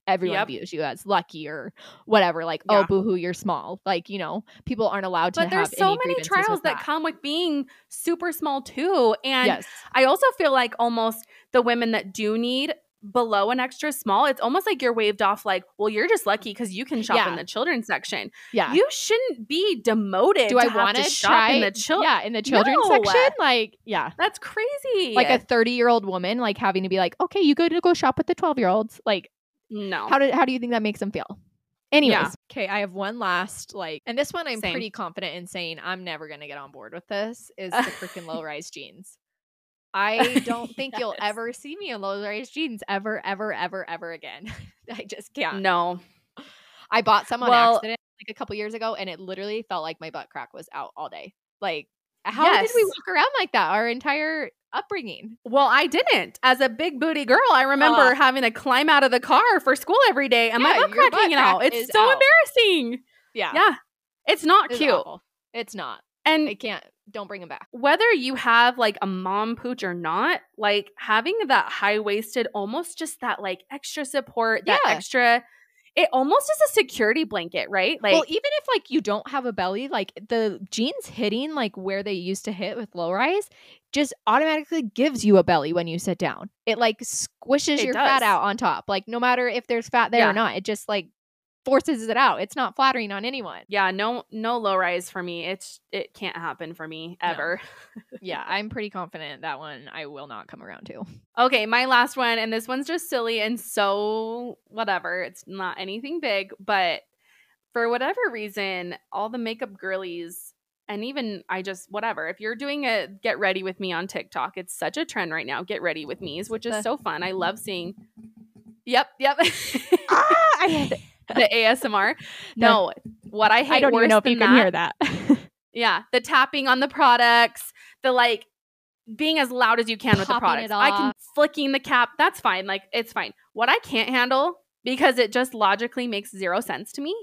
everyone Yep. views you as lucky or whatever like oh, Yeah. oh boohoo you're small like you know people aren't allowed to But there's so any many trials with that. come with being super small too. And yes I also feel like almost the women that do need below an extra small, it's almost like you're waved off like, well, you're just lucky because you can shop Yeah. in the children's section. yeah You shouldn't be demoted. do to I want to to shop try in the children? yeah in the children's No. section like yeah That's crazy. like a 30 year old woman like having to be like okay you go to go shop with the 12 year olds like no. how do how do you think that makes them feel? Anyways. Okay i have one last like and this one i'm Same. pretty confident in saying i'm never gonna get on board with this is the freaking low rise jeans. I don't think you'll ever see me in low rise jeans ever ever ever ever again. I just can't. No. i bought some on Well- accident like a couple years ago and it literally felt like my butt crack was out all day. Like how did we walk around like that our entire upbringing Well, I didn't. As a big booty girl, I remember Uh. having to climb out of the car for school every day and my Yeah, butt your crack butt hanging out. It's so out. embarrassing. yeah Yeah. It's not it's cute. awful. it's not And i can't don't bring them back whether you have like a mom pooch or not, like having that high waisted, almost just that like extra support, that Yeah. extra, it almost is a security blanket, right? Like, well, even if like you don't have a belly, like the jeans hitting like where they used to hit with low rise, just automatically gives you a belly when you sit down. It like squishes It your fat out on top. Like no matter if there's fat there Yeah. or not, it just like forces it out. It's not flattering on anyone. yeah, no, no low rise for me. It's it can't happen for me No. ever. Yeah, I'm pretty confident that one I will not come around to. Okay, my last one, and this one's just silly and so whatever. It's not anything big, but for whatever reason, all the makeup girlies, and even I just whatever. If you're doing a get ready with me on TikTok, it's such a trend right now. Get ready with me's, which is so fun. I love seeing. Yep, yep. ah, I hate it. The ASMR. No, what I hate I don't worse even know if you can that, hear that. Yeah, the tapping on the products, the like being as loud as you can with the products. I can flicking the cap. That's fine. Like it's fine. What I can't handle because it just logically makes zero sense to me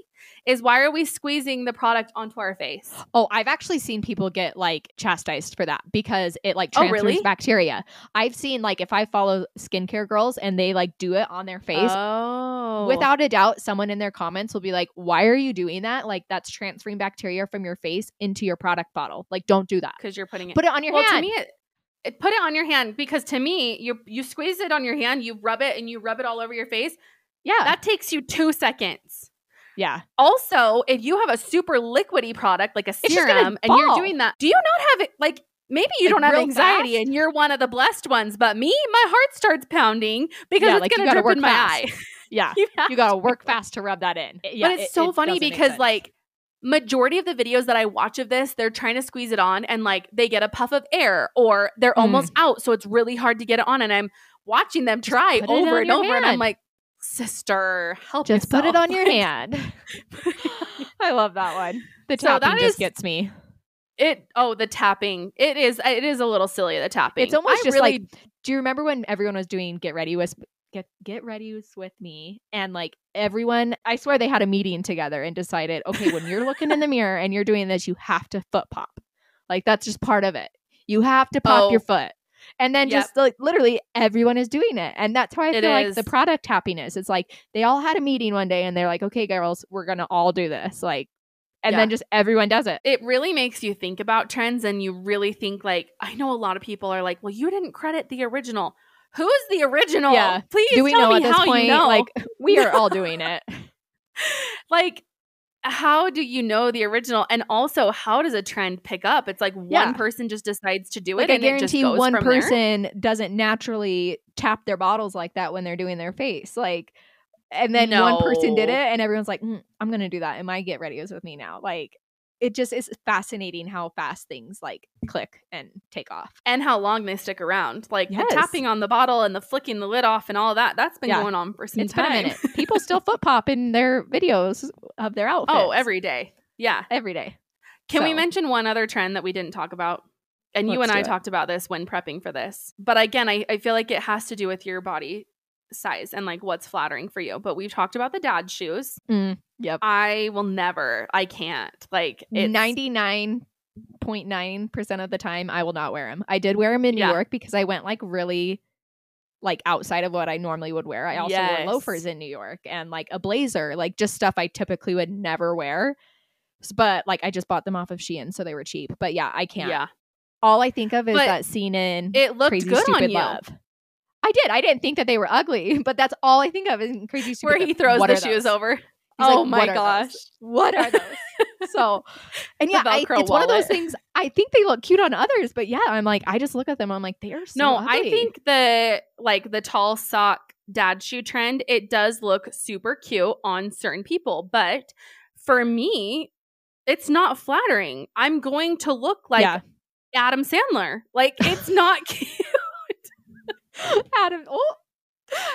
is why are we squeezing the product onto our face? Oh, I've actually seen people get like chastised for that because it like Oh, transfers really? bacteria. I've seen like if I follow skincare girls and they like do it on their face, Oh, without a doubt, someone in their comments will be like, Why are you doing that? Like that's transferring bacteria from your face into your product bottle. Like, don't do that. because you're putting it. Put it on your well, hand. to me, it, it put it on your hand because to me, you you squeeze it on your hand, you rub it, and you rub it all over your face. Yeah. That takes you two seconds. yeah. Also, if you have a super liquidy product like a serum and you're doing that, do you not have it like maybe you Like, don't have anxiety fast? and you're one of the blessed ones, but me, my heart starts pounding because Yeah, it's like, you gonna gotta drip work in my fast. eye. Yeah. You You gotta work fast to rub that in. Yeah, but it's it- so it funny because like majority of the videos that I watch of this, they're trying to squeeze it on and like they get a puff of air or they're Mm. almost out, so it's really hard to get it on. And I'm watching them try over and over, and I'm like, sister, help just put it on your hand. I love that one. The So that tapping just is- gets me. It oh the tapping. It is it is a little silly the tapping. It's almost I just really, like do you remember when everyone was doing get ready with get get ready with me and like everyone I swear they had a meeting together and decided okay when you're looking in the mirror and you're doing this you have to foot pop like that's just part of it you have to pop your Oh. foot and then Yep. just like literally everyone is doing it and that's why I It feel like the product happiness it's like they all had a meeting one day and they're like okay girls we're gonna all do this like and Yeah. then just everyone does it it really makes you think about trends and you really think like I know a lot of people are like, well, you didn't credit the original. Who's the original? Yeah. Please do we tell know me at this how point you know. like we are all doing it like how do you know the original? And also, how does a trend pick up? It's like Yeah. one person just decides to do like it, I and it just guarantee goes one from there. person doesn't naturally tap their bottles like that when they're doing their face. Like, and then one person did it, and everyone's like, "Mm, "I'm gonna do that." And my get ready is with me now. Like, it just is fascinating how fast things like click and take off. and how long they stick around. Like Yes. the tapping on the bottle and the flicking the lid off and all that. That's been Yeah. going on for some It's time. been a minute. People still foot pop in their videos of their oh, outfits. oh, every day. Yeah. every day. Can we mention one other trend that we didn't talk about? And you Let's and I it. talked about this when prepping for this. But again, I, I feel like it has to do with your body size and like what's flattering for you. But we've talked about the dad shoes. Mm, yep. I will never, I can't. Like it's Ninety nine point nine percent of the time, I will not wear them. I did wear them in New Yeah. York because I went like really like outside of what I normally would wear. I also Yes. wore loafers in New York and like a blazer, like just stuff I typically would never wear. But like I just bought them off of Shein, so they were cheap. But yeah, I can't. Yeah. All I think of is But that scene in It looked Crazy good Stupid on you. Love. I did. I didn't think that they were ugly, but that's all I think of is in Crazy Stupid Where he throws the shoes those? over. He's oh like, my "What gosh. those? What are those? so, and yeah, I, it's one of those things. I think they look cute on others, but yeah, I'm like, I just look at them. I'm like, they are so. no, I think the like the tall sock dad shoe trend, it does look super cute on certain people, but for me, it's not flattering. I'm going to look like yeah, Adam Sandler. Like it's not cute. Adam. Oh,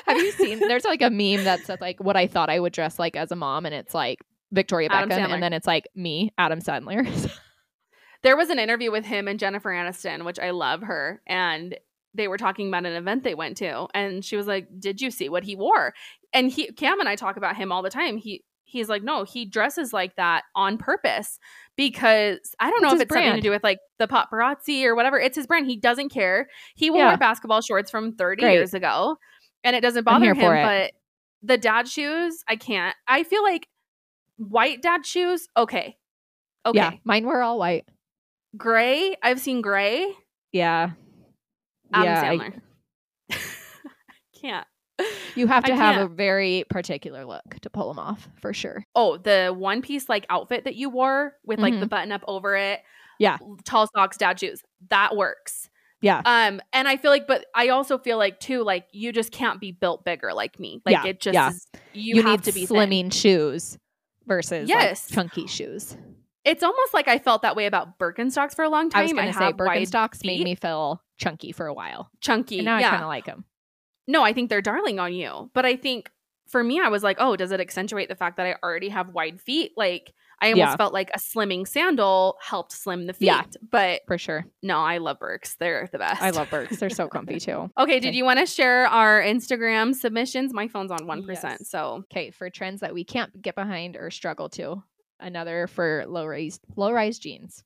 have you seen? There's like a meme that says like what I thought I would dress like as a mom, and it's like Victoria Adam Beckham, Sandler. and then it's like me, Adam Sandler. There was an interview with him and Jennifer Aniston, which I love her, and they were talking about an event they went to, and she was like, "Did you see what he wore?" And he, Cam, and I talk about him all the time. He he's like, "No, he dresses like that on purpose because I don't know It's if it's something to do with like the paparazzi or whatever. It's his brand. He doesn't care. He will Yeah. wear basketball shorts from 30 Great. years ago, and it doesn't bother him. for it. But the dad shoes, I can't. I feel like white dad shoes, okay, okay, Yeah, mine were all white. gray. I've seen gray. Yeah, Adam yeah. I- Sandler. can't. you have I to have can't. a very particular look to pull them off for sure. Oh, the one piece like outfit that you wore with like the button up over it. Mm-hmm. Yeah. Tall socks, dad shoes. That works. Yeah, Um, and I feel like, but I also feel like too, like you just can't be built bigger like me. Like Yeah, it just yeah. is, you, you, have need to be slimming. slimming shoes versus Yes. like, chunky shoes. It's almost like I felt that way about Birkenstocks for a long time. I was going to say Birkenstocks made me feel chunky for a while, chunky. and now yeah. I kind of like them. No, I think they're darling on you. But I think for me, I was like, oh, does it accentuate the fact that I already have wide feet? Like, I almost Yeah. felt like a slimming sandal helped slim the feet. Yeah. But For sure. no, I love Birks. They're the best. I love Birks. They're so comfy too. Okay, did you want to share our Instagram submissions? My phone's on 1%. Yes. So, Okay, for trends that we can't get behind or struggle to. Another for low rise low rise jeans.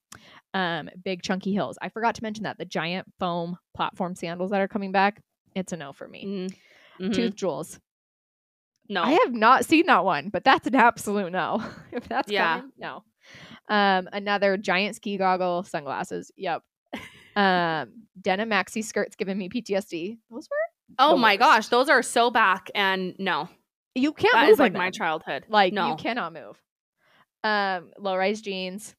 Um, big chunky heels. I forgot to mention that the giant foam platform sandals that are coming back. It's a no for me. mm, mhm. Tooth jewels. no. I have not seen that one, but that's an absolute no. if that's Yeah. coming, no. Um, another giant ski goggle, sunglasses. Yep. Um, denim maxi skirts giving me PTSD. Those were oh my worst. gosh, those are so back. And no, you can't that move is like in my childhood. Like no. you cannot move. Um, low rise jeans.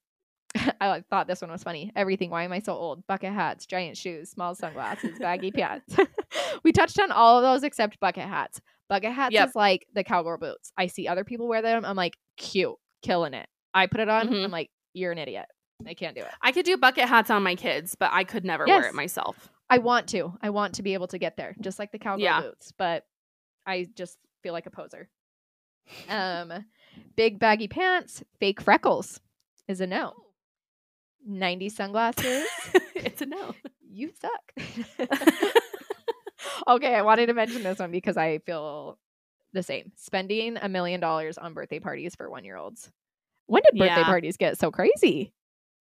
I thought this one was funny. Everything. Why am I so old? Bucket hats, giant shoes, small sunglasses, baggy pants. we touched on all of those except bucket hats. Bucket hats Yep. is like the cowgirl boots. I see other people wear them. I'm like, cute, killing it. I put it on. Mhm. I'm like, you're an idiot. I can't do it. I could do bucket hats on my kids, but I could never wear it myself. I want to. I want to be able to get there, just like the cowgirl Yeah. boots. But I just feel like a poser. Um, big baggy pants, fake freckles is a no. 90 sunglasses. it's a no. you suck. okay, I wanted to mention this one because I feel the same. Spending a million dollars on birthday parties for one year olds. When did birthday Yeah. parties get so crazy?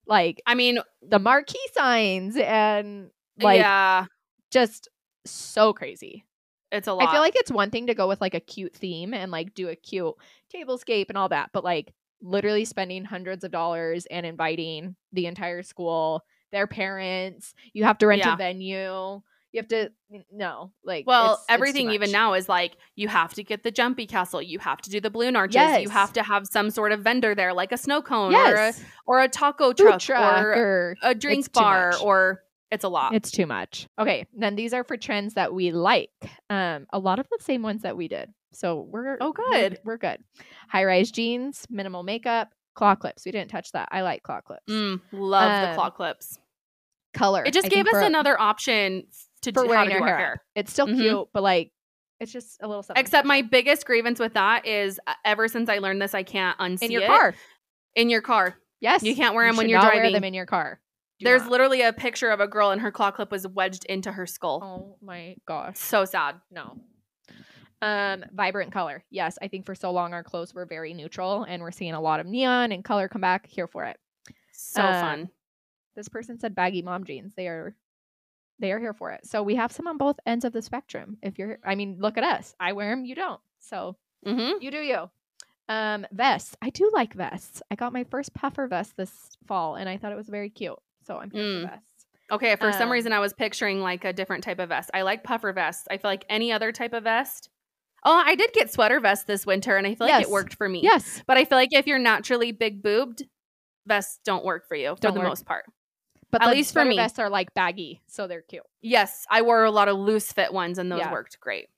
Like I mean, the marquee signs and like yeah, just so crazy. it's a lot. I feel like it's one thing to go with like a cute theme and like do a cute tablescape and all that, but like literally spending hundreds of dollars and inviting the entire school, their parents, you have to rent Yeah. a venue. You have to no, like Well, everything even now is like you have to get the jumpy castle, you have to do the balloon arches, Yes. you have to have some sort of vendor there, like a snow cone Yes, or a or a taco truck, truck or or a drink bar, or it's a lot. it's too much. Okay, then these are for trends that we like. Um, a lot of the same ones that we did. So we're Oh, we're- good. We're, good. High rise jeans, minimal makeup, claw clips. We didn't touch that. I like claw clips. Mm, love the Um, claw clips. Color. It just I gave us for- another option to for do, how wearing to your hair. hair. It's still Mhm. cute, but like it's just a little something. Except my biggest grievance with that is uh, ever since I learned this, I can't unsee in your it. car. In your car, Yes, you can't wear You them when you're driving. Wear them in your car. Do There's not. literally a picture of a girl and her claw clip was wedged into her skull. Oh my gosh, So sad. no. Um, vibrant color. Yes, I think for so long our clothes were very neutral, and we're seeing a lot of neon and color come back. Here for it. So Um, fun. This person said baggy mom jeans. They are, they are here for it. So we have some on both ends of the spectrum. If you're, I mean, look at us. I wear them. You don't. So Mm-hmm. You do you. Um, vests. I do like vests. I got my first puffer vest this fall, and I thought it was very cute. So I'm here Mm. for vests. Okay, for some Um, reason I was picturing like a different type of vest. I like puffer vests. I feel like any other type of vest. Oh, I did get sweater vests this winter and I feel like Yes. it worked for me. Yes, But I feel like if you're naturally big boobed, vests don't work for you for Don't the work. most part. but At least for me. vests are like baggy, so they're cute. Yes, I wore a lot of loose fit ones and those Yeah. worked great.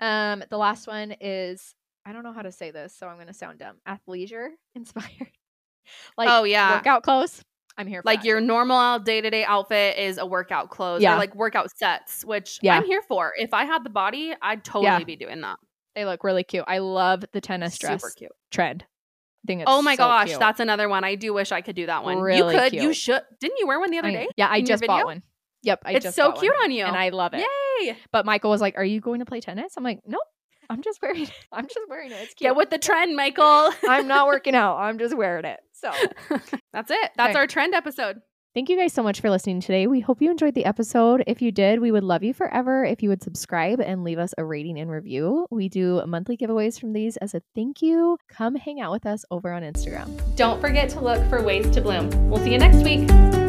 Um, the last one is I don't know how to say this, so I'm gonna sound dumb. Athleisure inspired. like oh yeah. workout clothes. I'm here for Like that. your normal day to day outfit is a workout clothes Yeah. or like workout sets, which Yeah. I'm here for. If I had the body, I'd totally Yeah. be doing that. They look really cute. I love the tennis dress Super cute. trend. I think it's Oh my so gosh, cute. that's another one. I do wish I could do that one. Really you could. You should. Didn't you wear one the other I- day? Yeah, I just bought one. Yep, I it's so cute one, on you. and I love it. Yay! But Michael was like, "Are you going to play tennis?" I'm like, "Nope, I'm just wearing it. I'm just wearing it. It's cute. Get with the trend, Michael. I'm not working out. I'm just wearing it." So, That's it. That's Okay. our trend episode. thank you guys so much for listening today. We hope you enjoyed the episode. If you did, we would love you forever if you would subscribe and leave us a rating and review. We do monthly giveaways from these as a thank you. Come hang out with us over on Instagram. Don't forget to look for ways to bloom. We'll see you next week.